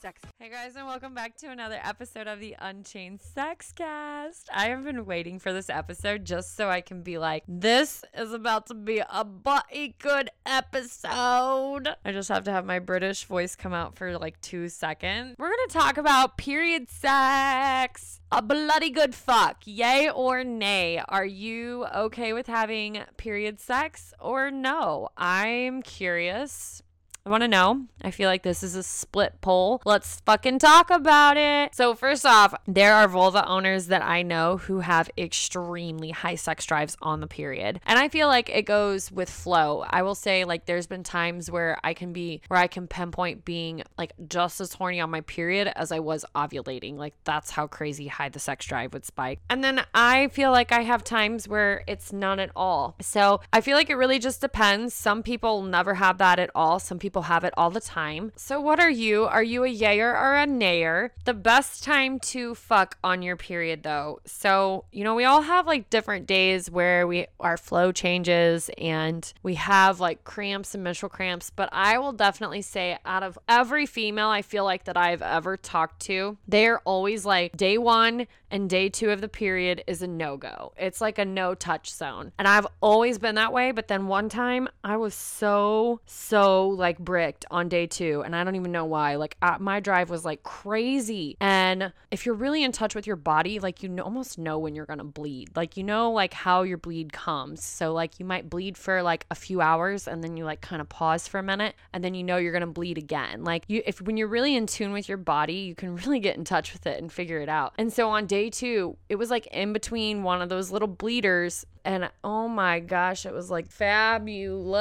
Sex. Hey guys, and welcome back to another episode of the Unchained Sex Cast. I have been waiting for this episode just so I can be like, this is about to be a bloody good episode. I just have to have my British voice come out for like two seconds. We're gonna talk about period sex. A bloody good fuck. Yay or nay? Are you okay with having period sex or no? I'm curious. I want to know. I feel like this is a split poll. Let's fucking talk about it. So, first off, there are vulva owners that I know who have extremely high sex drives on the period. And I feel like it goes with flow. I will say, like, there's been times where I can be, where I can pinpoint being like just as horny on my period as I was ovulating. Like, that's how crazy high the sex drive would spike. And then I feel like I have times where it's none at all. So, I feel like it really just depends. Some people never have that at all. Some people people have it all the time. So, what are you? Are you a yayer or a nayer? The best time to fuck on your period, though. So, you know, we all have like different days where we our flow changes and we have like cramps and menstrual cramps. But I will definitely say, out of every female I feel like that I've ever talked to, they're always like day one and day two of the period is a no go. It's like a no touch zone. And I've always been that way. But then one time I was so, so like bricked on day two, and I don't even know why. Like uh, my drive was like crazy. And if you're really in touch with your body, like you almost know when you're gonna bleed. Like you know, like how your bleed comes. So like you might bleed for like a few hours, and then you like kind of pause for a minute, and then you know you're gonna bleed again. Like you, if when you're really in tune with your body, you can really get in touch with it and figure it out. And so on day two, it was like in between one of those little bleeders and oh my gosh, it was like fabulous.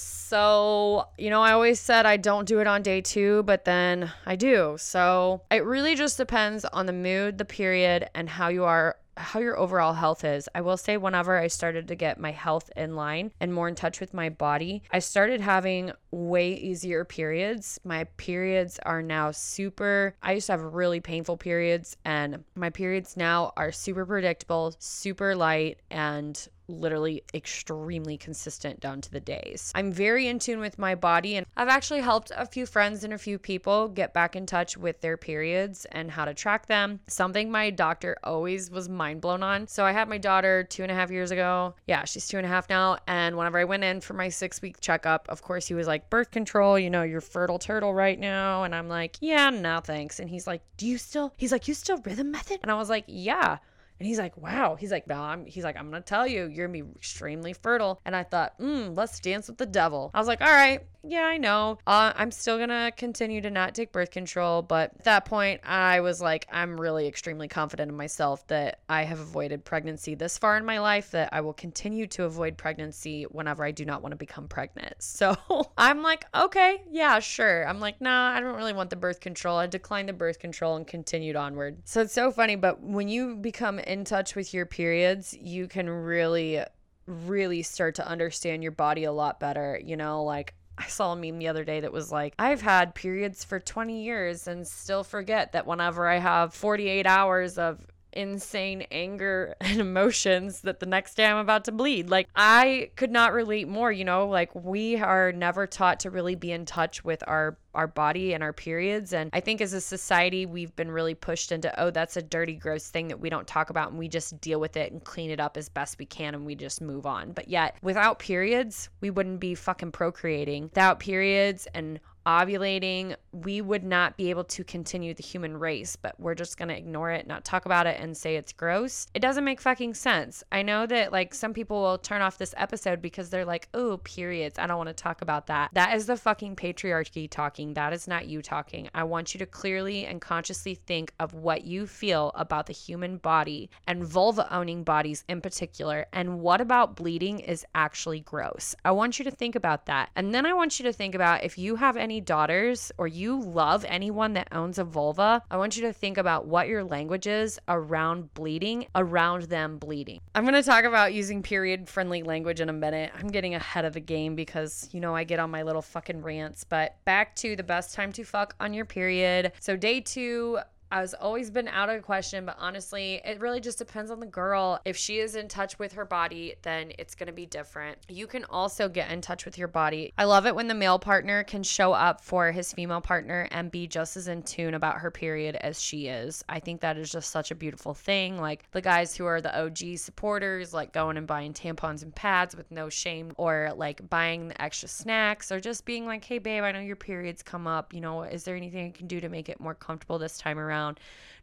So, you know, I always said I don't do it on day two, but then I do. So it really just depends on the mood, the period, and how you are how your overall health is. I will say, whenever I started to get my health in line and more in touch with my body, I started having way easier periods. My periods are now super, I used to have really painful periods, and my periods now are super predictable, super light, and literally extremely consistent down to the days. I'm very in tune with my body, and I've actually helped a few friends and a few people get back in touch with their periods and how to track them. Something my doctor always was mind blown on. So I had my daughter two and a half years ago. Yeah, she's two and a half now. And whenever I went in for my six week checkup, of course, he was like, birth control, you know, you're fertile turtle right now. And I'm like, yeah, no, thanks. And he's like, do you still, he's like, you still rhythm method? And I was like, yeah. And he's like, wow. He's like, no, I'm, he's like, I'm going to tell you, you're going to be extremely fertile. And I thought, hmm, let's dance with the devil. I was like, all right, yeah, I know. Uh, I'm still going to continue to not take birth control. But at that point, I was like, I'm really extremely confident in myself that I have avoided pregnancy this far in my life, that I will continue to avoid pregnancy whenever I do not want to become pregnant. So I'm like, okay, yeah, sure. I'm like, nah, I don't really want the birth control. I declined the birth control and continued onward. So it's so funny. But when you become in touch with your periods, you can really really start to understand your body a lot better. You know, like I saw a meme the other day that was like, I've had periods for 20 years and still forget that whenever I have 48 hours of insane anger and emotions that the next day I'm about to bleed. Like, I could not relate more, you know, like we are never taught to really be in touch with our our body and our periods and I think as a society we've been really pushed into oh that's a dirty gross thing that we don't talk about and we just deal with it and clean it up as best we can and we just move on. But yet without periods, we wouldn't be fucking procreating. Without periods and ovulating, we would not be able to continue the human race, but we're just going to ignore it, not talk about it, and say it's gross. It doesn't make fucking sense. I know that like some people will turn off this episode because they're like, oh, periods. I don't want to talk about that. That is the fucking patriarchy talking. That is not you talking. I want you to clearly and consciously think of what you feel about the human body and vulva owning bodies in particular, and what about bleeding is actually gross. I want you to think about that. And then I want you to think about if you have any daughters or you love anyone that owns a vulva, I want you to think about what your language is around bleeding, around them bleeding. I'm going to talk about using period friendly language in a minute. I'm getting ahead of the game because, you know, I get on my little fucking rants. But back to the best time to fuck on your period. So, day two, has always been out of the question, but honestly, it really just depends on the girl. If she is in touch with her body, then it's going to be different. You can also get in touch with your body. I love it when the male partner can show up for his female partner and be just as in tune about her period as she is. I think that is just such a beautiful thing. Like the guys who are the OG supporters, like going and buying tampons and pads with no shame, or like buying the extra snacks, or just being like, hey, babe, I know your periods come up. You know, is there anything I can do to make it more comfortable this time around?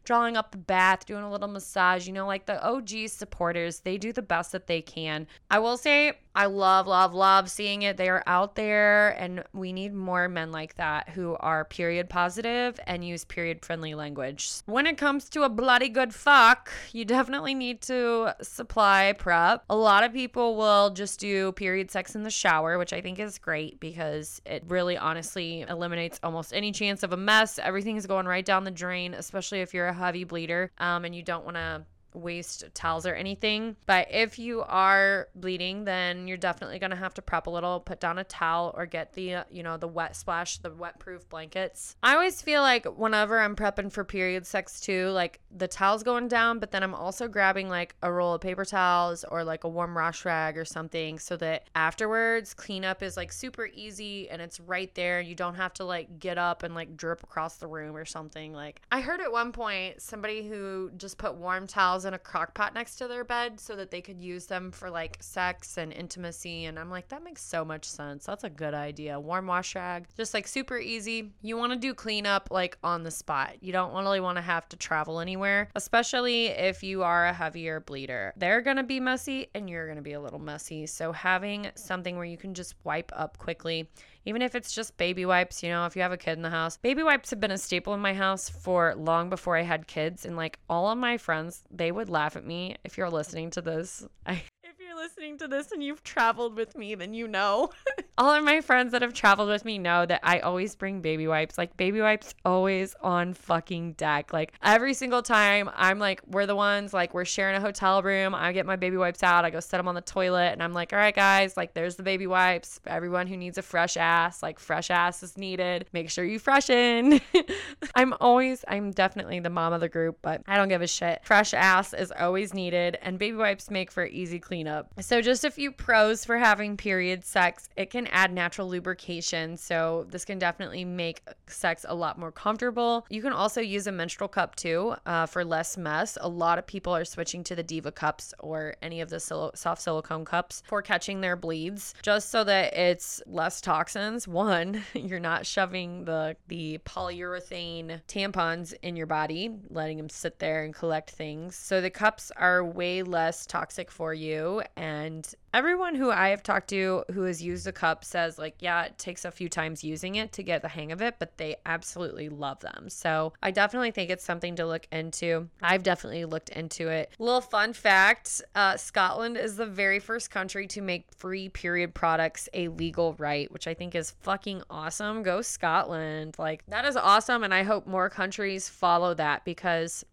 Drawing up the bath, doing a little massage. You know, like the OG supporters, they do the best that they can. I will say, I love, love, love seeing it. They are out there, and we need more men like that who are period positive and use period friendly language. When it comes to a bloody good fuck, you definitely need to supply prep. A lot of people will just do period sex in the shower, which I think is great because it really honestly eliminates almost any chance of a mess. Everything is going right down the drain, especially if you're a heavy bleeder um, and you don't want to waste towels or anything. But if you are bleeding, then you're definitely going to have to prep a little, put down a towel or get the, uh, you know, the wet splash, the wet proof blankets. I always feel like whenever I'm prepping for period sex too, like the towel's going down, but then I'm also grabbing like a roll of paper towels or like a warm wash rag or something so that afterwards cleanup is like super easy and it's right there. You don't have to like get up and like drip across the room or something. Like I heard at one point somebody who just put warm towels in a crock pot next to their bed so that they could use them for like sex and intimacy. And I'm like, that makes so much sense. That's a good idea. Warm wash rag, just like super easy. You want to do cleanup like on the spot. You don't really want to have to travel anywhere, especially if you are a heavier bleeder. They're going to be messy and you're going to be a little messy. So having something where you can just wipe up quickly even if it's just baby wipes, you know, if you have a kid in the house. Baby wipes have been a staple in my house for long before I had kids. And like all of my friends, they would laugh at me if you're listening to this. I you're listening to this and you've traveled with me, then you know. All of my friends that have traveled with me know that I always bring baby wipes. Like baby wipes always on fucking deck. Like every single time I'm like, we're the ones, like we're sharing a hotel room. I get my baby wipes out. I go set them on the toilet and I'm like, all right, guys, like there's the baby wipes. Everyone who needs a fresh ass, like fresh ass is needed. Make sure you freshen. I'm always, I'm definitely the mom of the group, but I don't give a shit. Fresh ass is always needed and baby wipes make for easy cleanup. So, just a few pros for having period sex it can add natural lubrication. So, this can definitely make sex a lot more comfortable. You can also use a menstrual cup too uh, for less mess. A lot of people are switching to the Diva cups or any of the sil- soft silicone cups for catching their bleeds just so that it's less toxins. One, you're not shoving the, the polyurethane tampons in your body, letting them sit there and collect things. So, the cups are way less toxic for you and everyone who I have talked to who has used the cup says, like, yeah, it takes a few times using it to get the hang of it, but they absolutely love them. So I definitely think it's something to look into. I've definitely looked into it. Little fun fact uh, Scotland is the very first country to make free period products a legal right, which I think is fucking awesome. Go Scotland. Like, that is awesome. And I hope more countries follow that because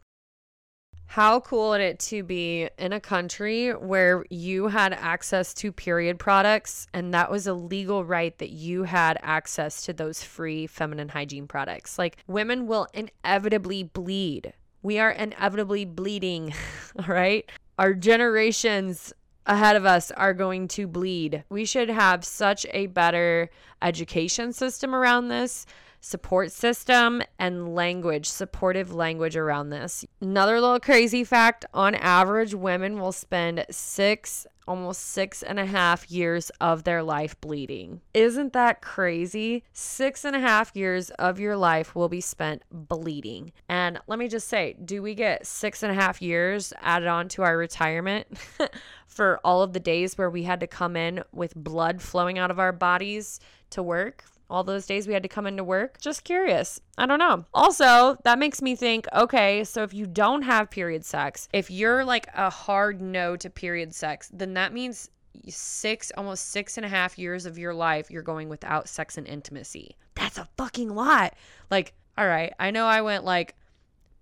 how cool would it to be in a country where you had access to period products and that was a legal right that you had access to those free feminine hygiene products? Like women will inevitably bleed. We are inevitably bleeding, all right? Our generations ahead of us are going to bleed. We should have such a better education system around this support system and language, supportive language around this. Another little crazy fact on average, women will spend six almost six and a half years of their life bleeding. Isn't that crazy? Six and a half years of your life will be spent bleeding. And let me just say, do we get six and a half years added on to our retirement for all of the days where we had to come in with blood flowing out of our bodies to work? All those days we had to come into work? Just curious. I don't know. Also, that makes me think okay, so if you don't have period sex, if you're like a hard no to period sex, then that means six, almost six and a half years of your life you're going without sex and intimacy. That's a fucking lot. Like, all right, I know I went like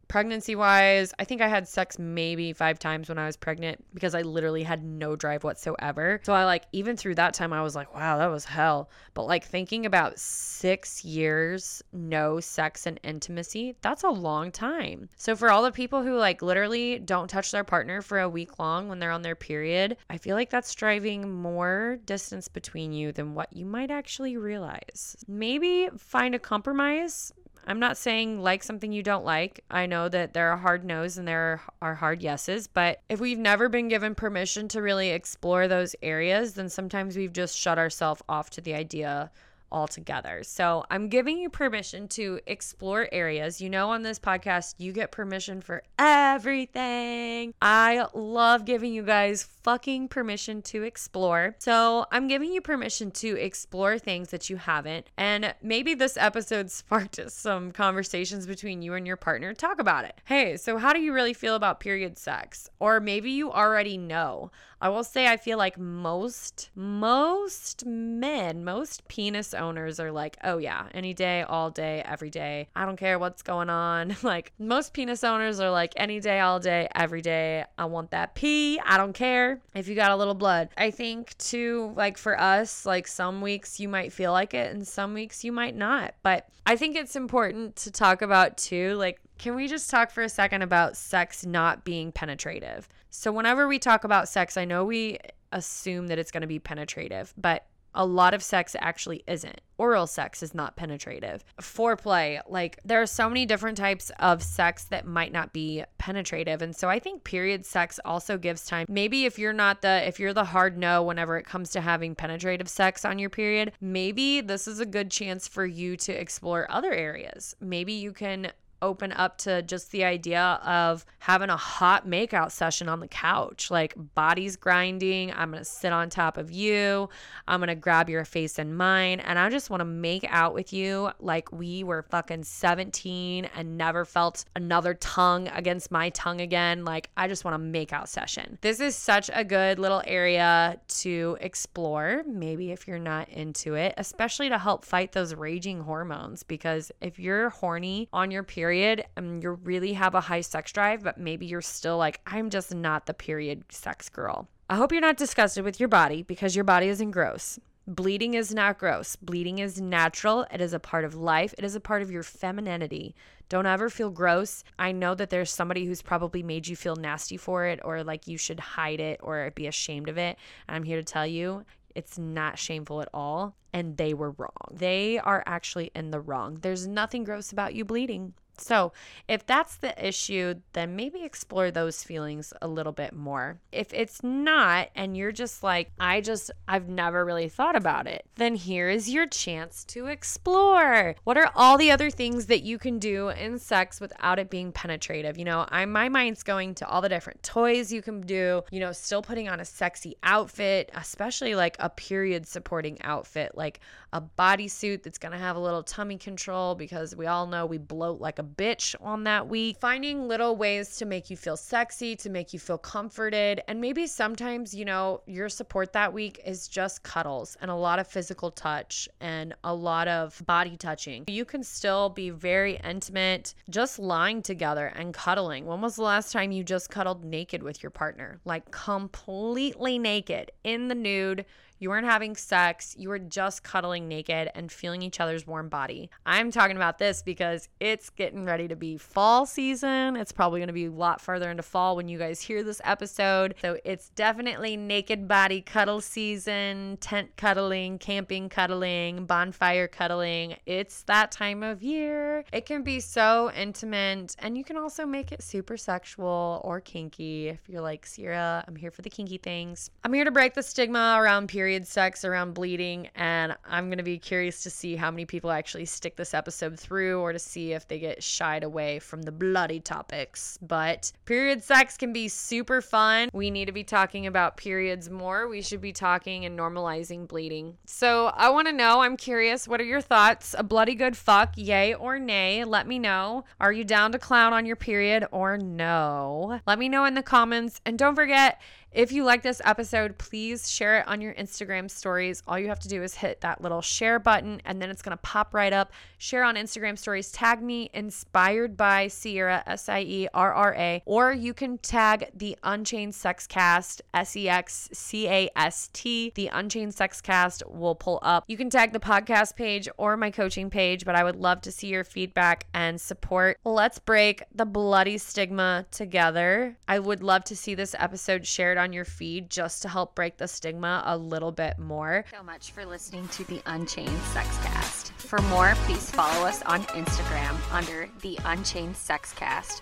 pregnancy wise, I think I had sex maybe five times when I was pregnant because I literally had no drive whatsoever. So I like, even through that time, I was like, wow, that was hell. But like thinking about six years, no sex and intimacy, that's a long time. So for all the people who like literally don't touch their partner for a week long when they're on their period, I feel like that's driving more distance between you than what you might actually realize. Maybe find a compromise I'm not saying like something you don't like. I know that there are hard no's and there are hard yeses, but if we've never been given permission to really explore those areas, then sometimes we've just shut ourselves off to the idea altogether. So I'm giving you permission to explore areas. You know, on this podcast, you get permission for everything. I love giving you guys fucking permission to explore. So I'm giving you permission to explore things that you haven't. And maybe this episode sparked some conversations between you and your partner. Talk about it. Hey, so how do you really feel about period sex? Or maybe you already know. I will say I feel like most most men, most penis owners are like, "Oh yeah, any day, all day, every day. I don't care what's going on." like most penis owners are like, "Any day, all day, every day. I want that pee. I don't care if you got a little blood." I think too like for us, like some weeks you might feel like it and some weeks you might not. But I think it's important to talk about too like can we just talk for a second about sex not being penetrative? So, whenever we talk about sex, I know we assume that it's going to be penetrative, but a lot of sex actually isn't. Oral sex is not penetrative. Foreplay, like there are so many different types of sex that might not be penetrative. And so I think period sex also gives time. Maybe if you're not the if you're the hard no whenever it comes to having penetrative sex on your period, maybe this is a good chance for you to explore other areas. Maybe you can open up to just the idea of having a hot makeout session on the couch. Like bodies grinding. I'm going to sit on top of you. I'm going to grab your face in mine. And I just want to make out with you like we were fucking 17 and never felt another tongue against my tongue again. Like I just want a make out session. This is such a good little area to explore. Maybe if you're not into it, especially to help fight those raging hormones. Because if you're horny on your period, period and you really have a high sex drive, but maybe you're still like, I'm just not the period sex girl. I hope you're not disgusted with your body because your body isn't gross. Bleeding is not gross. Bleeding is natural. It is a part of life. It is a part of your femininity. Don't ever feel gross. I know that there's somebody who's probably made you feel nasty for it or like you should hide it or be ashamed of it. And I'm here to tell you, it's not shameful at all. And they were wrong. They are actually in the wrong. There's nothing gross about you bleeding. So, if that's the issue, then maybe explore those feelings a little bit more. If it's not, and you're just like, I just, I've never really thought about it, then here is your chance to explore. What are all the other things that you can do in sex without it being penetrative? You know, I my mind's going to all the different toys you can do, you know, still putting on a sexy outfit, especially like a period supporting outfit, like a bodysuit that's gonna have a little tummy control because we all know we bloat like a bitch on that week. Finding little ways to make you feel sexy, to make you feel comforted. And maybe sometimes, you know, your support that week is just cuddles and a lot of physical touch and a lot of body touching. You can still be very intimate just lying together and cuddling. When was the last time you just cuddled naked with your partner? Like completely naked in the nude you weren't having sex, you were just cuddling naked and feeling each other's warm body. I'm talking about this because it's getting ready to be fall season. It's probably going to be a lot farther into fall when you guys hear this episode. So it's definitely naked body cuddle season, tent cuddling, camping cuddling, bonfire cuddling. It's that time of year. It can be so intimate and you can also make it super sexual or kinky if you're like, Sierra, I'm here for the kinky things. I'm here to break the stigma around period sex, around bleeding, and I'm going to be curious to see how many people actually stick this episode through or to see if they get shied away from the bloody topics. But period sex can be super fun. We need to be talking about periods more. We should be talking and normalizing bleeding. So I want to know, I'm curious, what are your thoughts? A bloody good fuck, yay or nay? Let me know. Are you down to clown on your period or no? Let me know in the comments. And don't forget, if you like this episode, please share it on your Instagram stories. All you have to do is hit that little share button and then it's going to pop right up. Share on Instagram stories. Tag me inspired by Sierra, S I E R R A, or you can tag the Unchained Sex Cast, S E X C A S T. The Unchained Sex Cast will pull up. You can tag the podcast page or my coaching page, but I would love to see your feedback and support. Let's break the bloody stigma together. I would love to see this episode shared on your feed just to help break the stigma a little bit more. So much for listening to the Unchained Sexcast. For more, please follow us on Instagram under the Unchained Sexcast